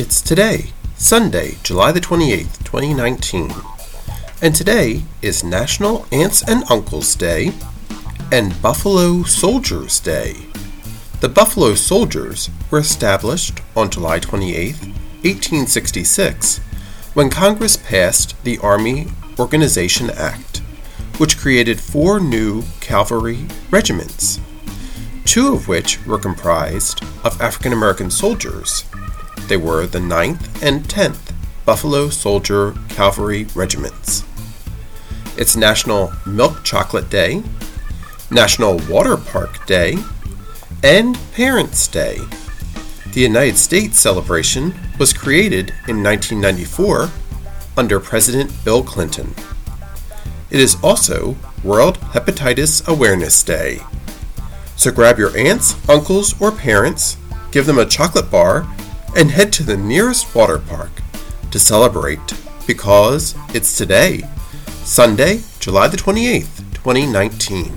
It's today, Sunday, July the 28th, 2019. And today is National Aunts and Uncles Day and Buffalo Soldiers Day. The Buffalo Soldiers were established on July 28, 1866, when Congress passed the Army Organization Act, which created four new cavalry regiments, two of which were comprised of African American soldiers they were the 9th and 10th Buffalo Soldier Cavalry Regiments. It's National Milk Chocolate Day, National Water Park Day, and Parents' Day. The United States celebration was created in 1994 under President Bill Clinton. It is also World Hepatitis Awareness Day. So grab your aunts, uncles, or parents, give them a chocolate bar, and head to the nearest water park to celebrate because it's today, Sunday, July the 28th, 2019.